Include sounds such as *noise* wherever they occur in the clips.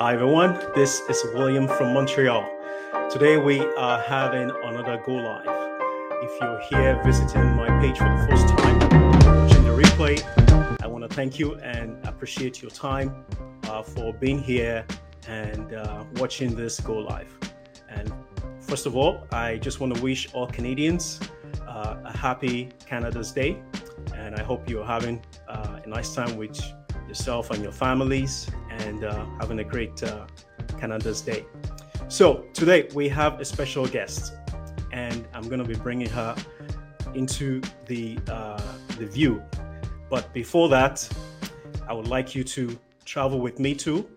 Hi, everyone. This is William from Montreal. Today, we are having another Go Live. If you're here visiting my page for the first time, watching the replay, I want to thank you and appreciate your time uh, for being here and uh, watching this Go Live. And first of all, I just want to wish all Canadians uh, a happy Canada's Day. And I hope you're having uh, a nice time with yourself and your families and uh, having a great uh, Canada's Day. So today we have a special guest, and I'm going to be bringing her into the uh, the view. But before that, I would like you to travel with me to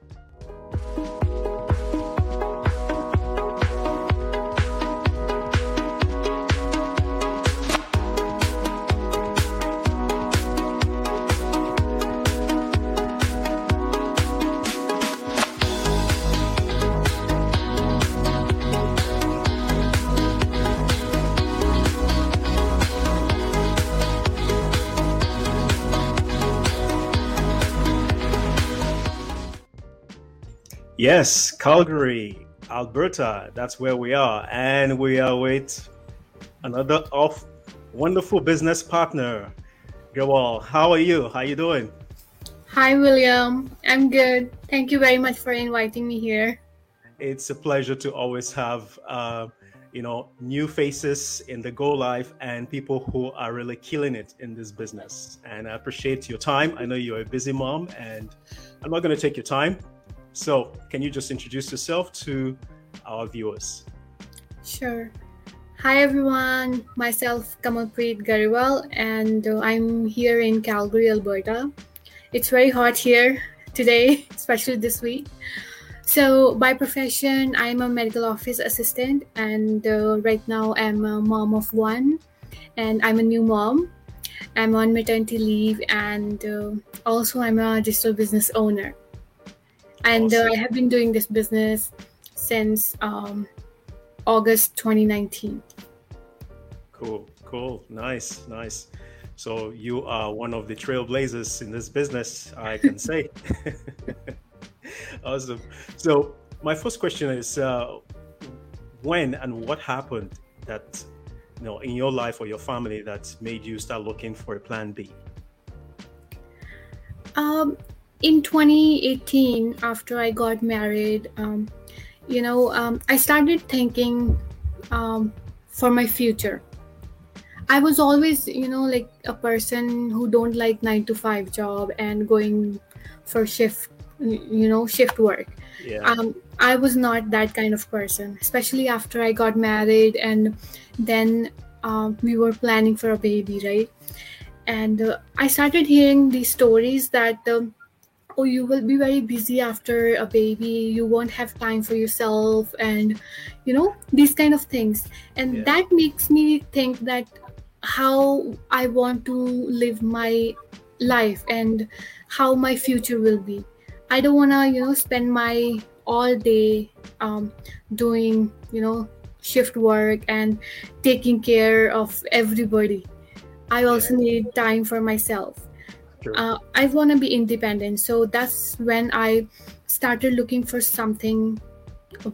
Yes, Calgary, Alberta. That's where we are. And we are with another of wonderful business partner. Grewal, how are you? How are you doing? Hi, William. I'm good. Thank you very much for inviting me here. It's a pleasure to always have, uh, you know, new faces in the Go Life and people who are really killing it in this business. And I appreciate your time. I know you're a busy mom, and I'm not going to take your time. So, can you just introduce yourself to our viewers? Sure. Hi everyone, myself Kamalpreet Grewal and uh, I'm here in Calgary, Alberta. It's very hot here today, *laughs* especially this week. So, by profession, I'm a medical office assistant, and uh, right now I'm a mom of one, and I'm a new mom. I'm on maternity leave, and uh, also I'm a digital business owner and uh, awesome. uh, I have been doing this business since um, August 2019. Cool, cool, nice, nice. So you are one of the trailblazers in this business, I can say. *laughs* *laughs* awesome. So my first question is, uh, when and what happened that you know in your life or your family that made you start looking for a plan B? Um, in 2018 after i got married um, you know um, i started thinking um, for my future. I was always you know like a person who don't like 9 to 5 job and going for shift you know shift work. Yeah. um, i was not that kind of person especially after i got married and then uh, we were planning for a baby right? And uh, i started hearing these stories that um, oh you will be very busy after a baby you won't have time for yourself and you know these kind of things and yeah. that makes me think that how i want to live my life and how my future will be i don't want to you know spend my all day um, doing you know shift work and taking care of everybody i also yeah. need time for myself uh, I want to be independent. So that's when I started looking for something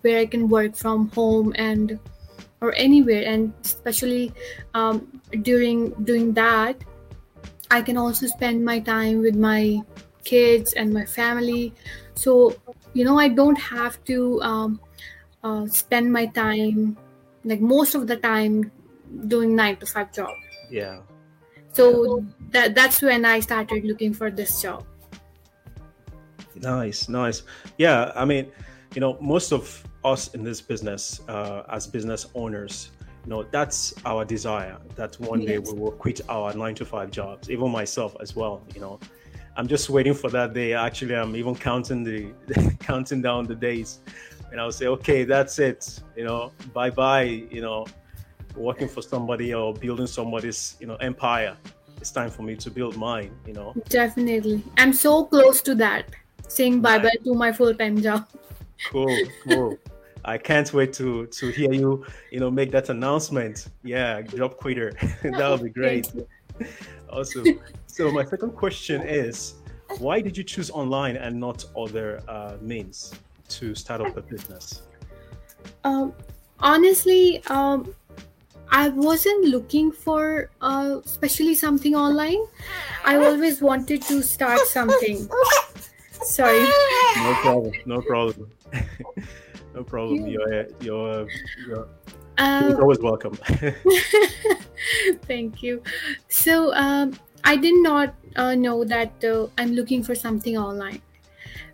where I can work from home and or anywhere. And especially um, during doing that, I can also spend my time with my kids and my family. So you know, I don't have to um, uh, spend my time like most of the time doing nine to five job. Yeah so that that's when i started looking for this job. Nice nice. Yeah i mean you know most of us in this business uh, as business owners you know that's our desire that one yes. day we will quit our nine to five jobs even myself as well you know. I'm just waiting for that day. Actually i'm even counting the *laughs* counting down the days and i'll say okay that's it you know. Bye bye you know working for somebody or building somebody's you know empire it's time for me to build mine you know? Definitely. I'm so close to that. Saying bye bye to my full-time job. Cool cool. I can't wait to to hear you you know make that announcement. Yeah job quitter *laughs* that would be *laughs* great. awesome. So my second question is why did you choose online and not other uh, means to start up a business? Um, honestly, um, I wasn't looking for uh, especially something online. I always wanted to start something. Sorry. No problem. No problem. *laughs* no problem. You're you're you're, Uh, you're always welcome. *laughs* Thank you. So um, I did not uh, know that uh, I'm looking for something online.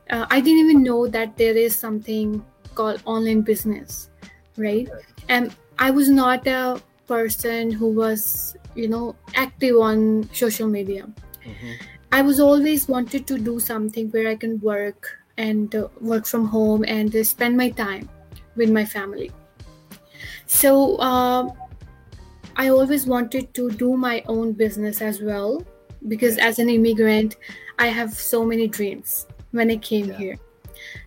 Uh, I didn't even know that there is something called online business, right? And I was not a person who was, you know, active on social media. Mhm. I was always wanted to do something where I can work and uh, work from home and uh, spend my time with my family. So um, I always wanted to do my own business as well because as an immigrant, I have so many dreams when I came Yeah. here.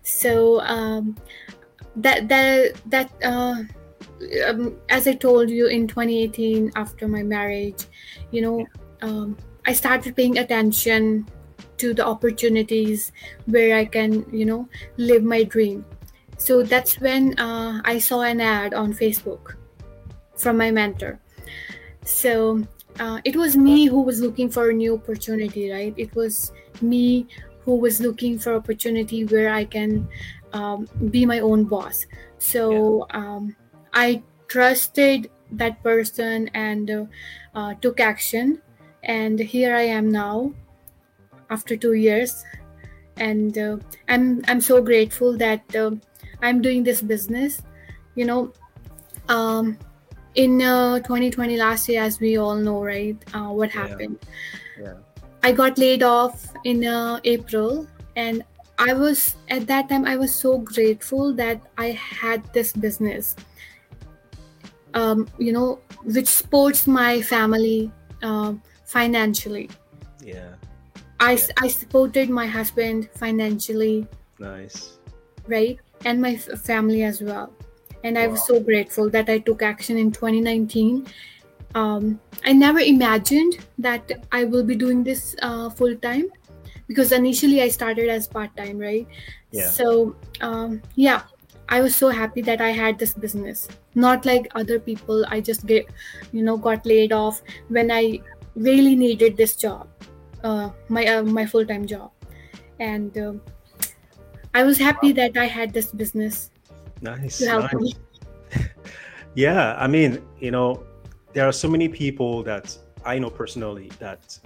So um, that that that uh, um, as I told you in 2018 after my marriage, you know, um, I started paying attention to the opportunities where I can, you know, live my dream. So that's when uh, I saw an ad on Facebook from my mentor. So uh, it was me who was looking for a new opportunity, right? It was me who was looking for opportunity where I can um, be my own boss. So um, I trusted that person and uh, uh, took action. And here I am now, after two years, and uh, I'm I'm so grateful that uh, I'm doing this business. You know, um, in uh, 2020 last year, as we all know, right? Uh, what Yeah. happened? Yeah. I got laid off in uh, April, and I was at that time I was so grateful that I had this business. Um, you know, which supports my family um financially. Yeah. I, Yeah. I supported my husband financially, Nice. right, and my family as well. And I was so grateful that I took action in 2019. Um, I never imagined that I will be doing this uh, full time because initially I started as part time, right? Yeah. So, um, yeah, I was so happy that I had this business. Not like other people, I just get, you know, got laid off when I really needed this job, uh, my uh, my full time job, and um I was happy that I had this business Nice. nice. *laughs* Yeah, I mean, you know, there are so many people that I know personally that,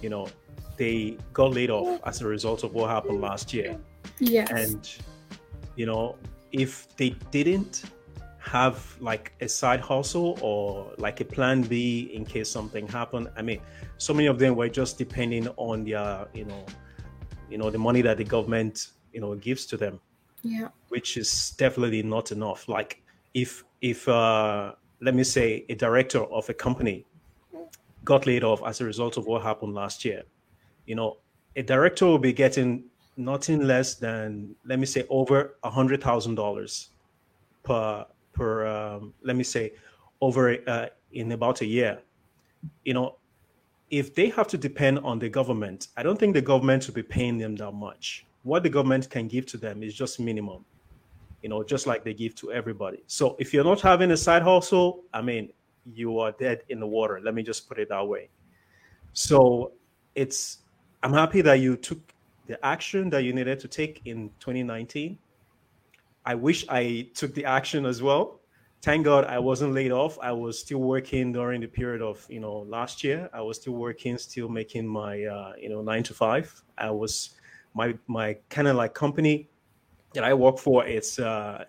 you know, they got laid off as a result of what happened last year. Yes. And, you know, if they didn't have like a side hustle or like a plan B in case something happened, I mean, so many of them were just depending on their, you know, you know, the money that the government, you know, gives to them yeah. which is definitely not enough. Like if if uh, let me say a director of a company got laid off as a result of what happened last year, you know, a director will be getting nothing less than let me say over a hundred thousand dollars per per um, let me say over uh, in about a year. You know, if they have to depend on the government, I don't think the government will be paying them that much. What the government can give to them is just minimum, you know, just like they give to everybody. So if you're not having a side hustle, I mean, you are dead in the water. Let me just put it that way. So it's, I'm happy that you took the action that you needed to take in 2019. I wish I took the action as well. Thank God I wasn't laid off. I was still working during the period of you know last year. I was still working, still making my uh, you know nine to five. I was my my kind of like company that I work for. It's uh,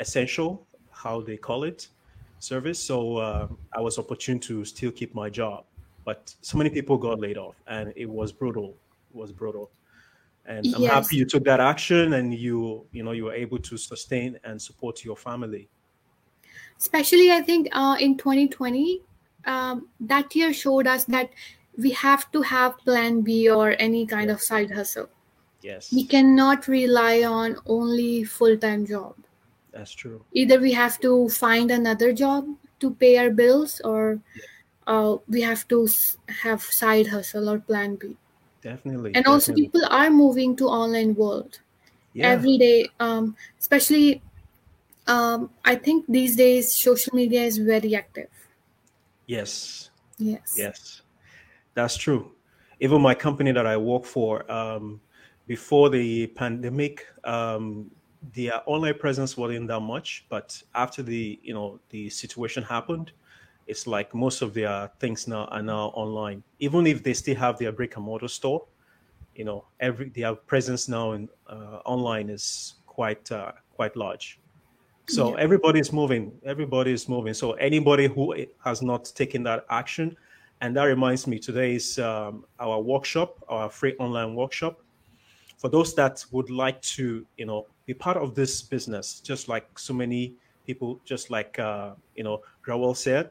essential, how they call it, service. So uh, I was opportune to still keep my job, but so many people got laid off, and it was brutal. It was brutal and I'm Yes. happy you took that action and you you know you were able to sustain and support your family. Especially, I think uh, in 2020, um, that year showed us that we have to have plan B or any kind of side hustle. Yes, We cannot rely on only full-time job. that's true. Either we have to find another job to pay our bills, or uh, we have to have side hustle or plan B. Definitely. And also, definitely. people are moving to online world. yeah. every day um, especially um, i think these days social media is very active yes yes yes that's true even my company that i work for um, before the pandemic um, their online presence wasn't that much but after the you know the situation happened it's like most of their things now are now online. Even if they still have their brick and mortar store you know every their presence now in uh, online is quite uh, quite large. So yeah. everybody is moving everybody is moving. So anybody who has not taken that action and that reminds me today is um, our workshop our free online workshop. For those that would like to you know be part of this business just like so many people just like uh, you know Grewal said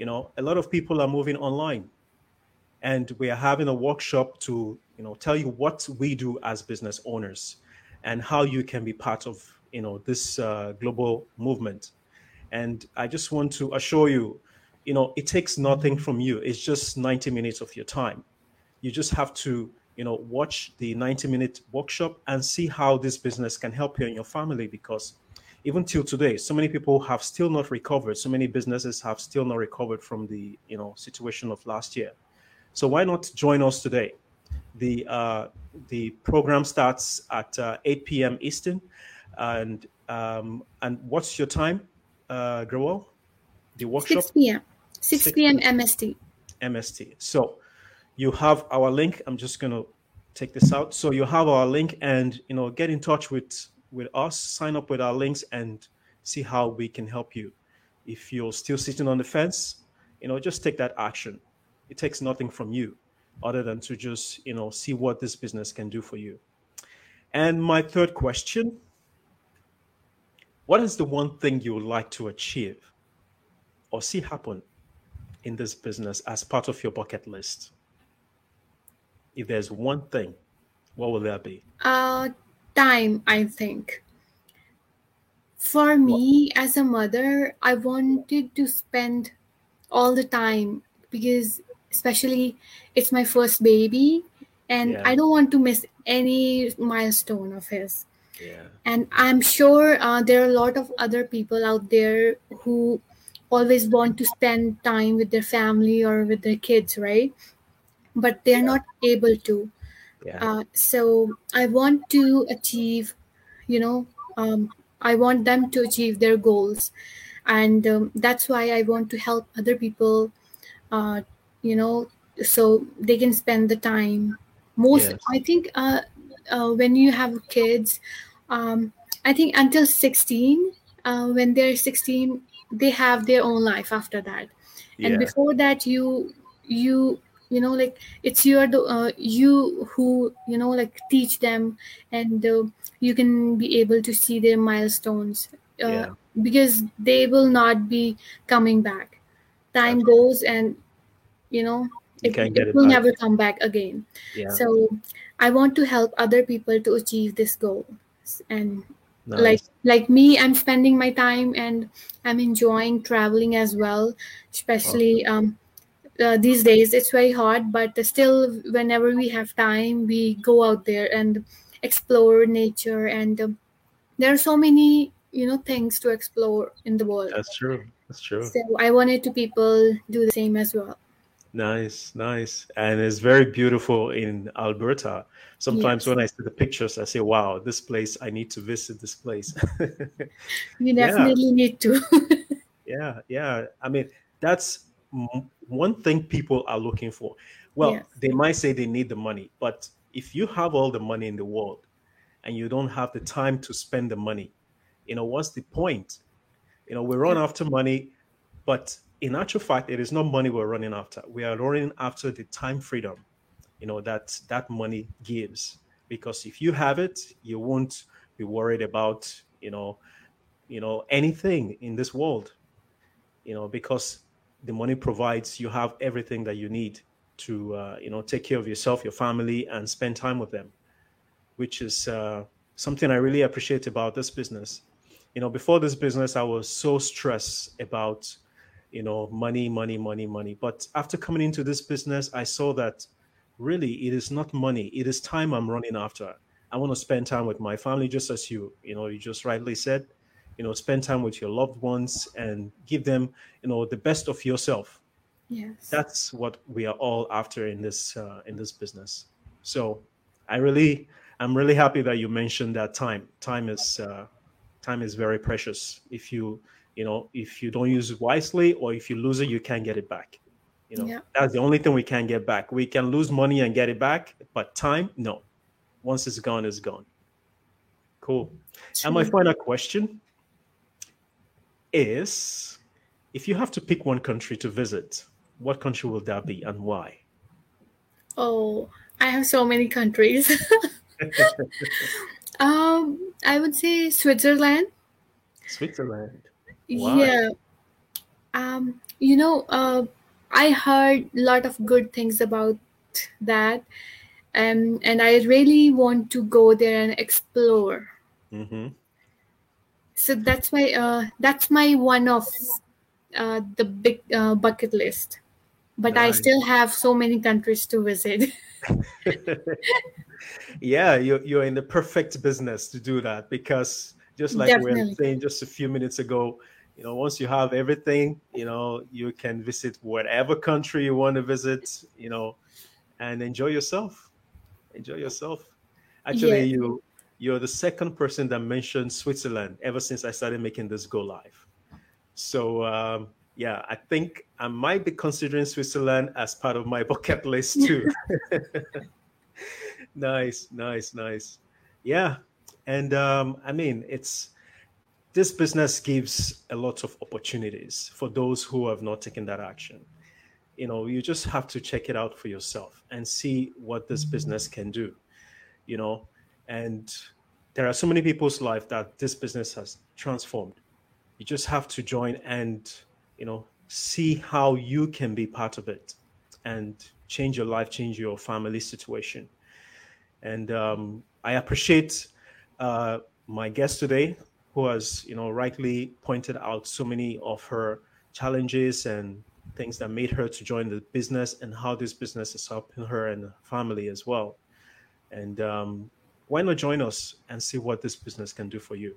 you know a lot of people are moving online. And we are having a workshop to you know tell you what we do as business owners and how you can be part of you know this uh, global movement. And i just want to assure you you know it takes nothing from you. It's just 90 minutes of your time. You just have to you know watch the 90 minute workshop and see how this business can help you and your family because even till today so many people have still not recovered so many businesses have still not recovered from the you know situation of last year so why not join us today? The uh, the program starts at uh, 8 p.m. Eastern, and um, and what's your time, uh, Grewal? The workshop. 6 p.m. 6, 6 p.m. MST. MST. So you have our link. I'm just gonna take this out. So you have our link, and you know, get in touch with with us. Sign up with our links and see how we can help you. If you're still sitting on the fence, you know, just take that action it takes nothing from you other than to just you know see what this business can do for you and my third question what is the one thing you would like to achieve or see happen in this business as part of your bucket list if there's one thing what will that be uh time i think for me as a mother i wanted to spend all the time because especially it's my first baby and yeah. i don't want to miss any milestone of his yeah. and i'm sure uh, there are a lot of other people out there who always want to spend time with their family or with their kids right but they're yeah. not able to yeah. Uh, so i want to achieve you know um, i want them to achieve their goals and um, that's why i want to help other people uh, you know so they can spend the time most yes. i think uh, uh, when you have kids um, i think until 16 uh, when they're 16 they have their own life after that and before that you you you know like it's your uh, you who you know like teach them and uh, you can be able to see their milestones uh, yeah. because they will not be coming back time goes and you know it, it, it will never come back again yeah. so i want to help other people to achieve this goal and nice. like like me i'm spending my time and i'm enjoying traveling as well especially um uh, these days it's very hard but still whenever we have time we go out there and explore nature and um, there are so many you know things to explore in the world that's true that's true so i wanted to people do the same as well Nice, nice. And it's very beautiful in Alberta. Sometimes yes. when I see the pictures, I say, wow, this place, I need to visit this place. *laughs* you definitely yeah. need to. *laughs* yeah, yeah. I mean, that's one thing people are looking for. Well, yes. they might say they need the money, but if you have all the money in the world and you don't have the time to spend the money, you know, what's the point? You know, we run after money, but in actual fact, it is not money we're running after. We are running after the time freedom, you know, that that money gives. Because if you have it, you won't be worried about, you know, you know, anything in this world. You know, because the money provides you have everything that you need to uh, you know take care of yourself, your family, and spend time with them, which is uh, something I really appreciate about this business. You know, before this business, I was so stressed about you know, money, money, money, money. But after coming into this business, I saw that really it is not money, it is time I'm running after. I want to spend time with my family, just as you, you know, you just rightly said, you know, spend time with your loved ones and give them, you know, the best of yourself. Yes. That's what we are all after in this uh, in this business. So, I really, I'm really happy that you mentioned that time. Time is uh, time is very precious. If you, you know, if you don't use it wisely, or if you lose it, you can't get it back. You know, Yeah. that's the only thing we can get back. We can lose money and get it back, but time, no. Once it's gone, it's gone. Cool. And my final question is if you have to pick one country to visit, what country will that be and why? Oh, I have so many countries. *laughs* um, I would say Switzerland. Switzerland. Why? Yeah. Um, you know, uh, I heard a lot of good things about that. Um, and I really want to go there and explore. hmm So that's my uh, that's my one of uh, the big uh, bucket list. But I still have so many countries to visit. *laughs* yeah, you're, you're in the perfect business to do that because just like we were saying just a few minutes ago, you know, once you have everything, you know, you can visit whatever country you want to visit, you know, and enjoy yourself. Enjoy yourself. Actually, Yeah. you you're the second person that mentioned Switzerland ever since I started making this go live. So um, yeah, I think I might be considering Switzerland as part of my *laughs* bucket list too. *laughs* nice, nice, nice. Yeah, and um, I mean, it's this business gives a lot of opportunities for those who have not taken that action. You know, you just have to check it out for yourself and see what this business can do. You know, and there are so many people's life that this business has transformed. You just have to join and you know see how you can be part of it and change your life, change your family situation. And um, I appreciate uh, my guest today, who has, you know, rightly pointed out so many of her challenges and things that made her to join the business, and how this business is helping her and her family as well. And um, why not join us and see what this business can do for you?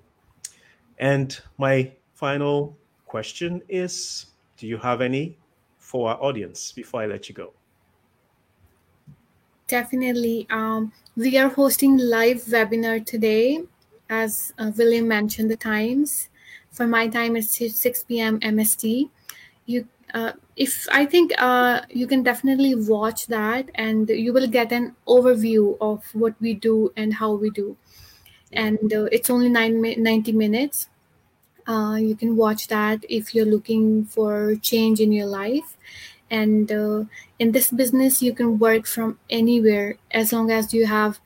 And my final question is: Do you have any for our audience before I let you go? Definitely. Um, we are hosting live webinar today, as uh, William mentioned the times. For my time, it's 6 p.m. MST. You, uh, if I think uh, you can definitely watch that, and you will get an overview of what we do and how we do. And uh, it's only nine 90 minutes. Uh, you can watch that if you're looking for change in your life. And uh, in this business, you can work from anywhere as long as you have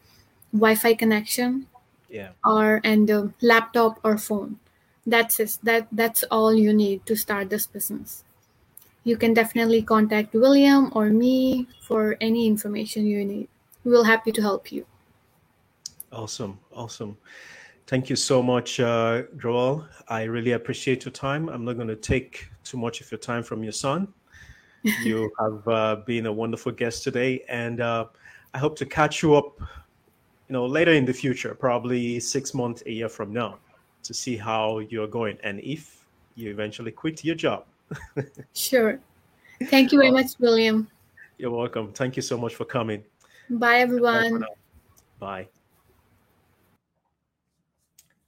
Wi-Fi connection Yeah. or and a laptop or phone. That's it. That that's all you need to start this business. You can definitely contact William or me for any information you need. We will happy to help you. Awesome, awesome. Thank you so much, uh, Joel. I really appreciate your time. I'm not going to take too much of your time from your son. *laughs* You have uh, been a wonderful guest today, and uh, I hope to catch you up, you know, later in the future, probably six months, a year from now, to see how you're going, and if you eventually quit your job. Sure. Thank you very much, William. You're welcome. Thank you so much for coming. Bye, everyone. Bye.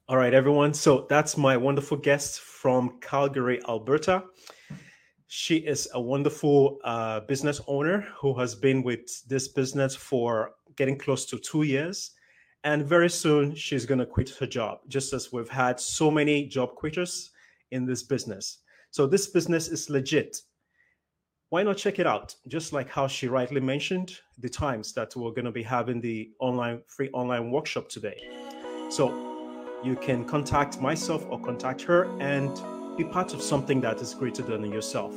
All right, everyone. So that's my wonderful guest from Calgary, Alberta. She is a wonderful uh, business owner who has been with this business for getting close to two years. And very soon she's going to quit her job, just as we've had so many job quitters in this business. So this business is legit. Why not check it out? Just like how she rightly mentioned, the times that we're going to be having the online free online workshop today. So you can contact myself or contact her and be part of something that is greater than yourself.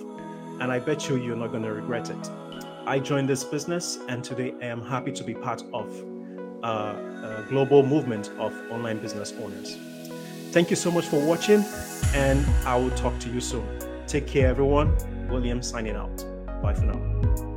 And I bet you you're not going to regret it. I joined this business, and today I am happy to be part of uh, a global movement of online business owners. Thank you so much for watching, and I will talk to you soon. Take care, everyone. William signing out. Bye for now.